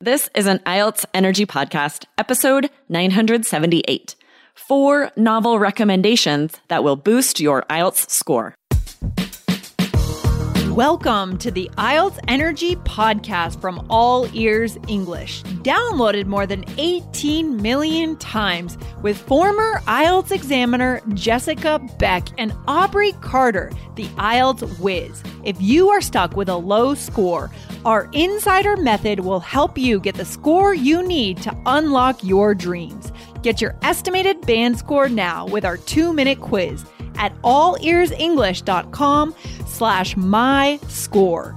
This is an IELTS Energy Podcast, episode 978. Four novel recommendations that will boost your IELTS score. Welcome to the IELTS Energy Podcast from All Ears English, downloaded more than 18 million times with former IELTS examiner Jessica Beck and Aubrey Carter, the IELTS whiz. If you are stuck with a low score, our insider method will help you get the score you need to unlock your dreams. Get your estimated band score now with our two-minute quiz at allearsenglish.com slash my score.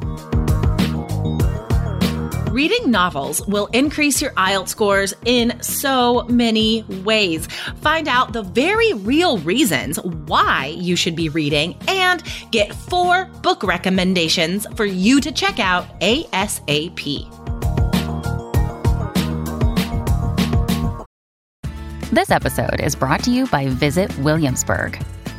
Reading novels will increase your IELTS scores in so many ways. Find out the very real reasons why you should be reading and get four book recommendations for you to check out ASAP. This episode is brought to you by Visit Williamsburg.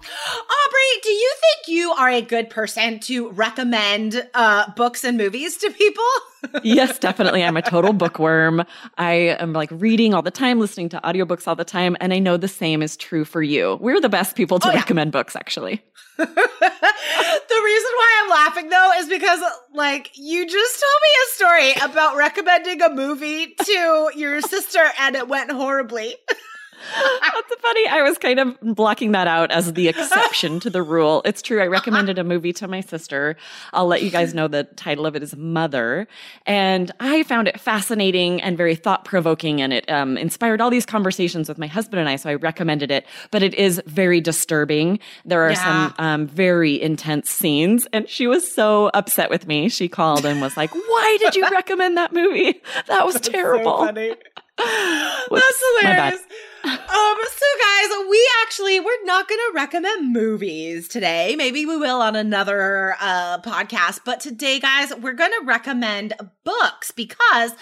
Aubrey, do you think you are a good person to recommend uh, books and movies to people? yes, definitely. I'm a total bookworm. I am like reading all the time, listening to audiobooks all the time. And I know the same is true for you. We're the best people to oh, yeah. recommend books, actually. the reason why I'm laughing though is because like you just told me a story about recommending a movie to your sister and it went horribly. That's funny. I was kind of blocking that out as the exception to the rule. It's true. I recommended a movie to my sister. I'll let you guys know the title of it is Mother. And I found it fascinating and very thought provoking. And it um, inspired all these conversations with my husband and I. So I recommended it. But it is very disturbing. There are yeah. some um, very intense scenes. And she was so upset with me. She called and was like, Why did you recommend that movie? That was terrible. So That's hilarious. um, so guys, we actually we're not going to recommend movies today. Maybe we will on another uh podcast, but today guys, we're going to recommend books because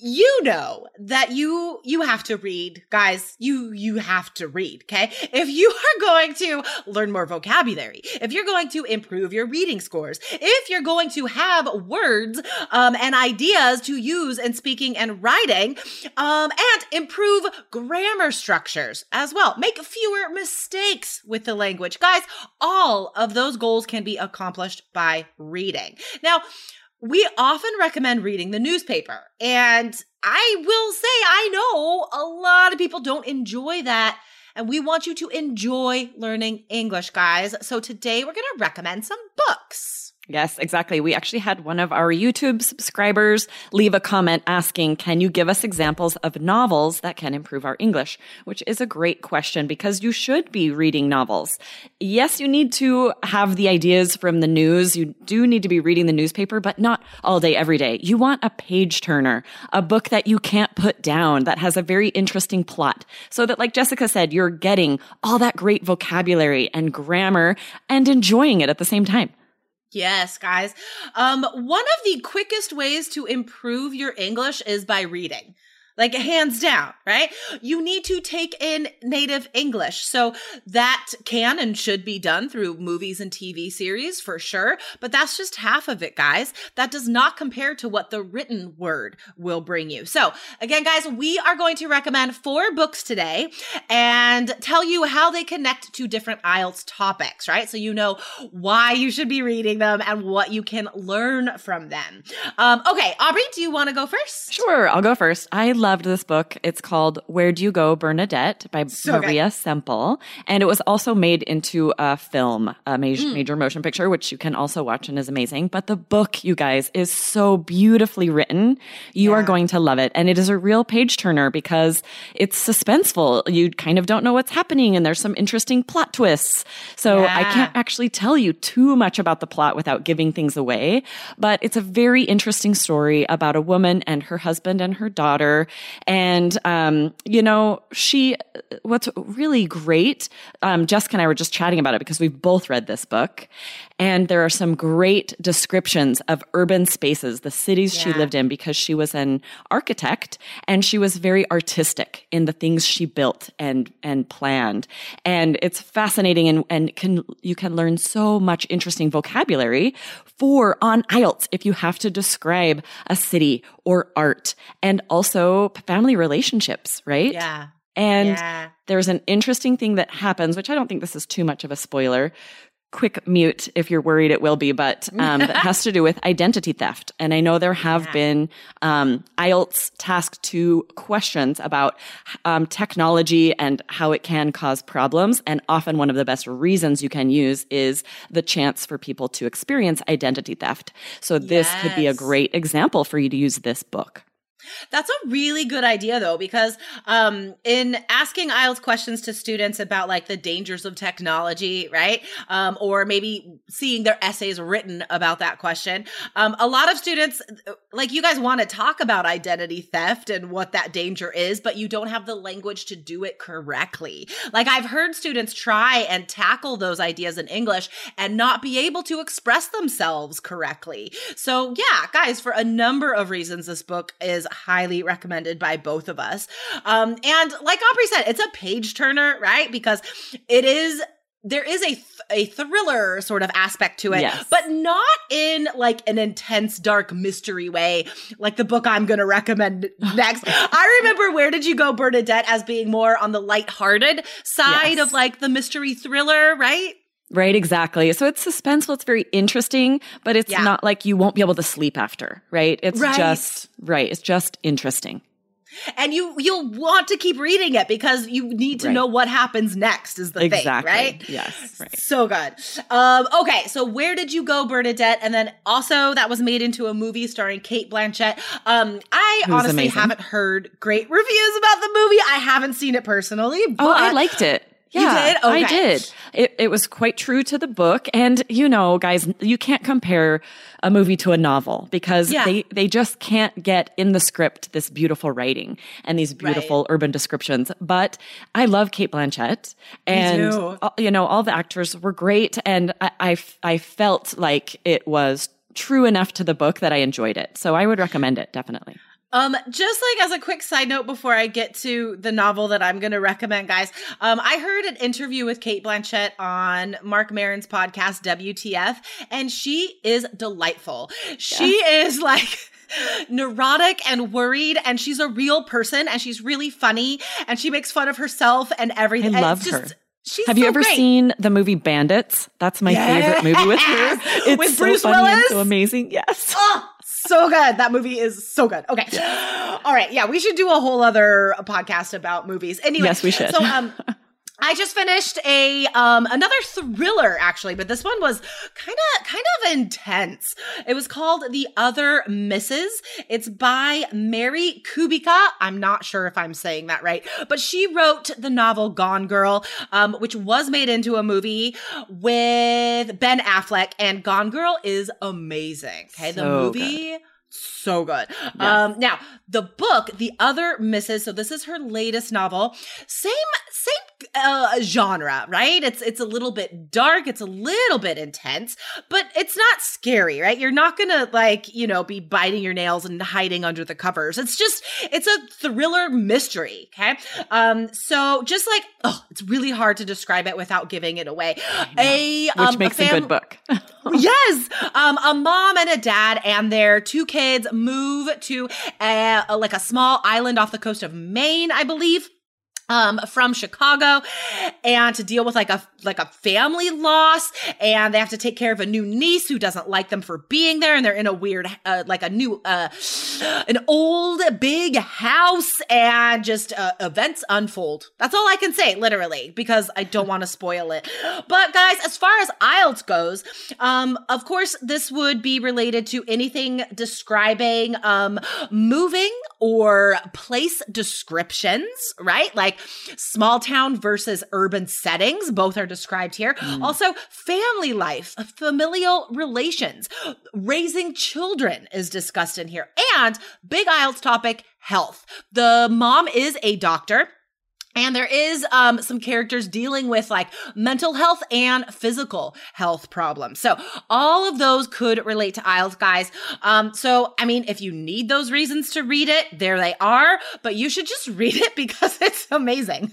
you know that you you have to read guys. You you have to read okay? If you are going to learn more vocabulary if you're going to improve your reading scores if you're going to have words um, and ideas to use in speaking and writing um, and improve grammar structures as well. Make fewer mistakes with the language. Guys all of those goals can be accomplished by reading. Now we often recommend reading the newspaper. And I will say, I know a lot of people don't enjoy that. And we want you to enjoy learning English, guys. So today we're going to recommend some books. Yes, exactly. We actually had one of our YouTube subscribers leave a comment asking, can you give us examples of novels that can improve our English? Which is a great question because you should be reading novels. Yes, you need to have the ideas from the news. You do need to be reading the newspaper, but not all day, every day. You want a page turner, a book that you can't put down that has a very interesting plot so that, like Jessica said, you're getting all that great vocabulary and grammar and enjoying it at the same time. Yes, guys. Um, one of the quickest ways to improve your English is by reading like hands down, right? You need to take in native English. So that can and should be done through movies and TV series for sure. But that's just half of it, guys. That does not compare to what the written word will bring you. So again, guys, we are going to recommend four books today and tell you how they connect to different IELTS topics, right? So you know why you should be reading them and what you can learn from them. Um, okay, Aubrey, do you want to go first? Sure, I'll go first. I loved this book. It's called Where Do You Go, Bernadette by so Maria good. Semple. And it was also made into a film, a major, mm. major motion picture, which you can also watch and is amazing. But the book, you guys, is so beautifully written. You yeah. are going to love it. And it is a real page turner because it's suspenseful. You kind of don't know what's happening and there's some interesting plot twists. So yeah. I can't actually tell you too much about the plot without giving things away. But it's a very interesting story about a woman and her husband and her daughter And, um, you know, she, what's really great, um, Jessica and I were just chatting about it because we've both read this book. And there are some great descriptions of urban spaces, the cities yeah. she lived in, because she was an architect and she was very artistic in the things she built and, and planned. And it's fascinating and, and can, you can learn so much interesting vocabulary for on IELTS if you have to describe a city or art and also family relationships, right? Yeah. And yeah. there's an interesting thing that happens, which I don't think this is too much of a spoiler, quick mute if you're worried it will be, but um, that has to do with identity theft. And I know there have yeah. been um, IELTS task two questions about um, technology and how it can cause problems. And often one of the best reasons you can use is the chance for people to experience identity theft. So this yes. could be a great example for you to use this book. That's a really good idea though, because um, in asking IELTS questions to students about like the dangers of technology, right? Um, or maybe seeing their essays written about that question, um, a lot of students, like you guys want to talk about identity theft and what that danger is, but you don't have the language to do it correctly. Like I've heard students try and tackle those ideas in English and not be able to express themselves correctly. So yeah, guys, for a number of reasons, this book is highly recommended by both of us. Um, and like Aubrey said, it's a page turner, right? Because it is there is a th- a thriller sort of aspect to it, yes. but not in like an intense dark mystery way, like the book I'm going to recommend next. I remember Where Did You Go, Bernadette, as being more on the lighthearted side yes. of like the mystery thriller, right? Right, exactly. So it's suspenseful. It's very interesting, but it's yeah. not like you won't be able to sleep after, right? It's right. just, right. It's just interesting. And you, you'll want to keep reading it because you need to right. know what happens next is the exactly. thing, right? Yes. Right. So good. Um, okay. So where did you go, Bernadette? And then also that was made into a movie starring Cate Blanchett. Um, I Who's honestly amazing. haven't heard great reviews about the movie. I haven't seen it personally. oh, I liked it. Yeah, did? Okay. I did. It, it was quite true to the book. And, you know, guys, you can't compare a movie to a novel because yeah. they, they just can't get in the script this beautiful writing and these beautiful right. urban descriptions. But I love Cate Blanchett and, you know, all the actors were great. And I, I, I felt like it was true enough to the book that I enjoyed it. So I would recommend it definitely. Um, just like as a quick side note before I get to the novel that I'm going to recommend, guys, um, I heard an interview with Cate Blanchett on Marc Maron's podcast, WTF, and she is delightful. Yeah. She is like, neurotic and worried and she's a real person and she's really funny and she makes fun of herself and everything. I love her. She's Have so you ever great. seen the movie Bandits? That's my yes. favorite movie with her. It's with so Bruce funny Willis? and so amazing. Yes. Oh, so good. That movie is so good. Okay. All right. Yeah, we should do a whole other podcast about movies. Anyway, yes, we should. So, um, I just finished a um another thriller actually, but this one was kind of kind of intense. It was called The Other Misses. It's by Mary Kubica. I'm not sure if I'm saying that right, but she wrote the novel Gone Girl, um, which was made into a movie with Ben Affleck, and Gone Girl is amazing. Okay, the so movie. Good so good. Yes. Um, now the book, The Other Misses. So this is her latest novel. Same, same uh, genre, right? It's it's a little bit dark. It's a little bit intense, but it's not scary, right? You're not gonna like you know be biting your nails and hiding under the covers. It's just it's a thriller mystery. Okay. Um. So just like oh, it's really hard to describe it without giving it away. A which um, makes a, fam- a good book. yes. Um. A mom and a dad and their two kids move to a, a, like a small island off the coast of Maine, I believe um from Chicago and to deal with like a like a family loss and they have to take care of a new niece who doesn't like them for being there and they're in a weird uh, like a new uh an old big house and just uh, events unfold. That's all I can say literally because I don't want to spoil it. But guys, as far as IELTS goes, um of course this would be related to anything describing um moving or place descriptions, right? Like like small town versus urban settings. Both are described here. Mm. Also, family life, familial relations, raising children is discussed in here. And big IELTS topic, health. The mom is a doctor. And there is um, some characters dealing with like mental health and physical health problems. So all of those could relate to IELTS, guys. Um, so I mean, if you need those reasons to read it, there they are. But you should just read it because it's amazing.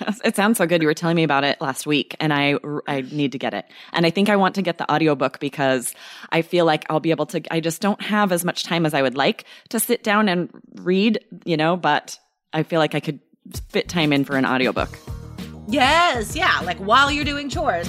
Yes, it sounds so good. You were telling me about it last week and I I need to get it. And I think I want to get the audiobook because I feel like I'll be able to I just don't have as much time as I would like to sit down and read, you know, but I feel like I could fit time in for an audiobook. Yes, yeah, like while you're doing chores.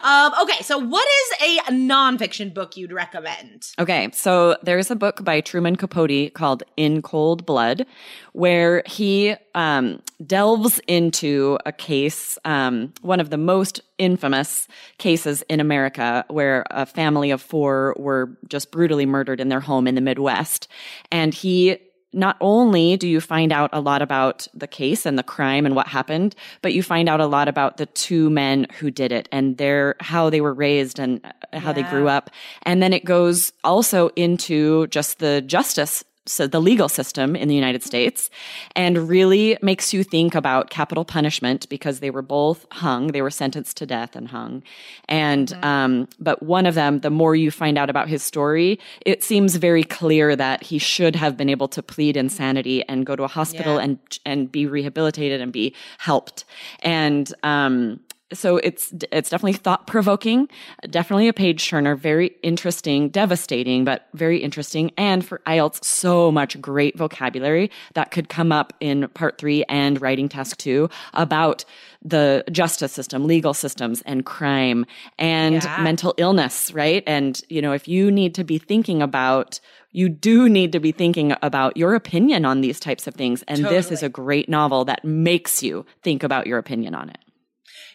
Um, okay, so what is a nonfiction book you'd recommend? Okay, so there's a book by Truman Capote called In Cold Blood, where he um, delves into a case, um, one of the most infamous cases in America, where a family of four were just brutally murdered in their home in the Midwest. And he not only do you find out a lot about the case and the crime and what happened, but you find out a lot about the two men who did it and their how they were raised and uh, how yeah. they grew up. And then it goes also into just the justice so the legal system in the United States and really makes you think about capital punishment because they were both hung. They were sentenced to death and hung. And, mm-hmm. um, but one of them, the more you find out about his story, it seems very clear that he should have been able to plead insanity and go to a hospital yeah. and, and be rehabilitated and be helped. And, um, so it's it's definitely thought provoking, definitely a page turner, very interesting, devastating, but very interesting. And for IELTS, so much great vocabulary that could come up in part three and writing task two about the justice system, legal systems, and crime and yeah. mental illness, right? And you know, if you need to be thinking about you do need to be thinking about your opinion on these types of things. And totally. this is a great novel that makes you think about your opinion on it.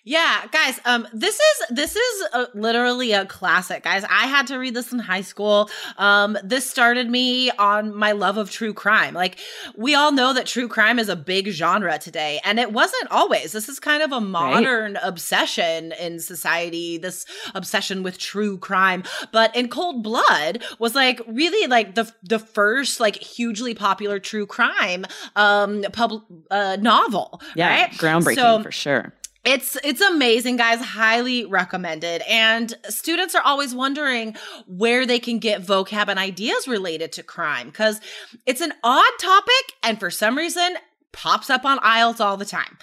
Yeah, guys, um this is this is a, literally a classic. Guys, I had to read this in high school. Um this started me on my love of true crime. Like we all know that true crime is a big genre today, and it wasn't always. This is kind of a modern right. obsession in society, this obsession with true crime. But in Cold Blood was like really like the the first like hugely popular true crime um pub uh, novel, yeah, right? Groundbreaking so, for sure. It's it's amazing, guys. Highly recommended. And students are always wondering where they can get vocab and ideas related to crime because it's an odd topic, and for some reason, pops up on IELTS all the time.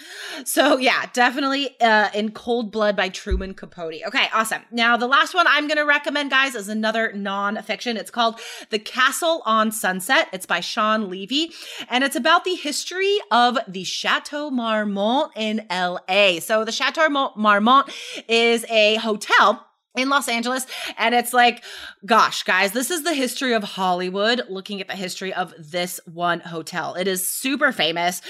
So yeah, definitely uh, in Cold Blood by Truman Capote. Okay, awesome. Now the last one I'm going to recommend, guys, is another non-fiction. It's called The Castle on Sunset. It's by Shawn Levy, and it's about the history of the Chateau Marmont in LA. So the Chateau Marmont is a hotel in Los Angeles. And it's like, gosh, guys, this is the history of Hollywood, looking at the history of this one hotel. It is super famous.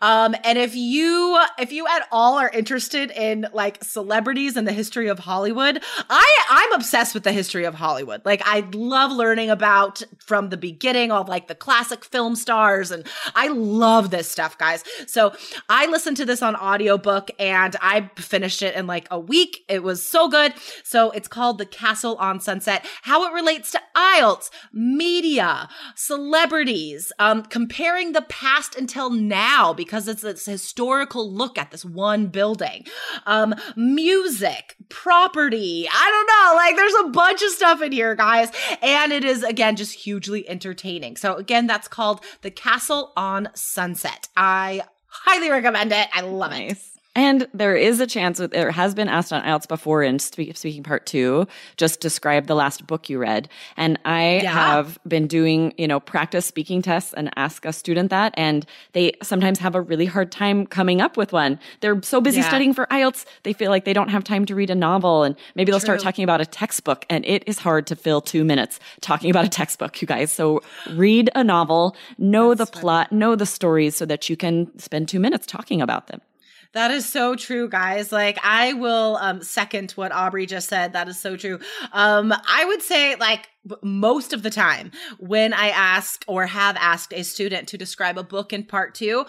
Um, and if you if you at all are interested in like celebrities and the history of Hollywood, I I'm obsessed with the history of Hollywood. Like I love learning about from the beginning all like the classic film stars and I love this stuff, guys. So I listened to this on audiobook and I finished it in like a week. It was so good. So it's called The Castle on Sunset, how it relates to IELTS, media, celebrities, um, comparing the past until now because it's this historical look at this one building, um, music, property. I don't know. Like there's a bunch of stuff in here, guys. And it is, again, just hugely entertaining. So again, that's called The Castle on Sunset. I highly recommend it. I love nice. it. And there is a chance, that there has been asked on IELTS before in speaking part two, just describe the last book you read. And I yeah. have been doing, you know, practice speaking tests and ask a student that. And they sometimes have a really hard time coming up with one. They're so busy yeah. studying for IELTS, they feel like they don't have time to read a novel. And maybe they'll True. start talking about a textbook. And it is hard to fill two minutes talking about a textbook, you guys. So read a novel, know That's the plot, know the stories so that you can spend two minutes talking about them. That is so true, guys. Like I will um second what Aubrey just said. That is so true. Um I would say like most of the time when I ask or have asked a student to describe a book in part two,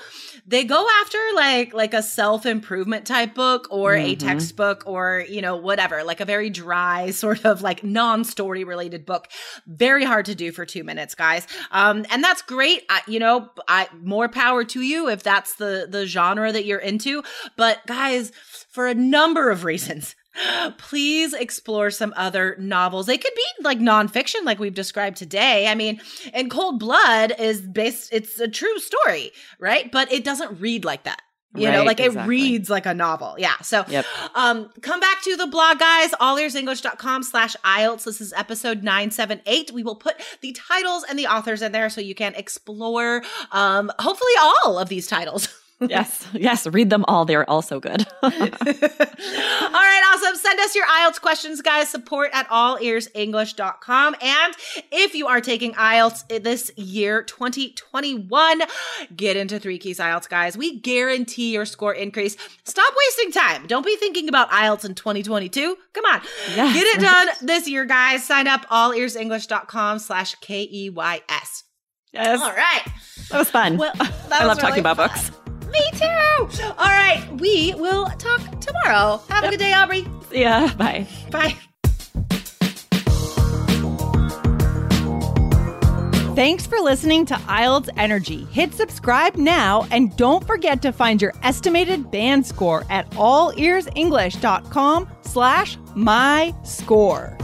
they go after like like a self improvement type book or mm-hmm. a textbook or you know whatever, like a very dry sort of like non story related book. Very hard to do for two minutes, guys. Um, and that's great. I, you know, I more power to you if that's the the genre that you're into. But guys, for a number of reasons please explore some other novels. They could be like nonfiction, like we've described today. I mean, and Cold Blood is based, it's a true story, right? But it doesn't read like that. You right, know, like exactly. it reads like a novel. Yeah. So yep. um come back to the blog, guys, allearsenglish.com slash IELTS. This is episode 978. We will put the titles and the authors in there so you can explore um hopefully all of these titles. yes, yes, read them all. They're also good. all right, awesome. Send us your IELTS questions, guys. Support at allearsenglish.com. And if you are taking IELTS this year, 2021, get into Three Keys IELTS, guys. We guarantee your score increase. Stop wasting time. Don't be thinking about IELTS in 2022. Come on. Yes. Get it done this year, guys. Sign up allearsenglish.com slash K-E-Y-S. Yes. All right. That was fun. Well, that I love really talking about fun. books. Me too. All right. We will talk tomorrow. Have yep. a good day, Aubrey. Yeah. Bye. Bye. Thanks for listening to IELTS Energy. Hit subscribe now and don't forget to find your estimated band score at allearsenglish.com slash my score.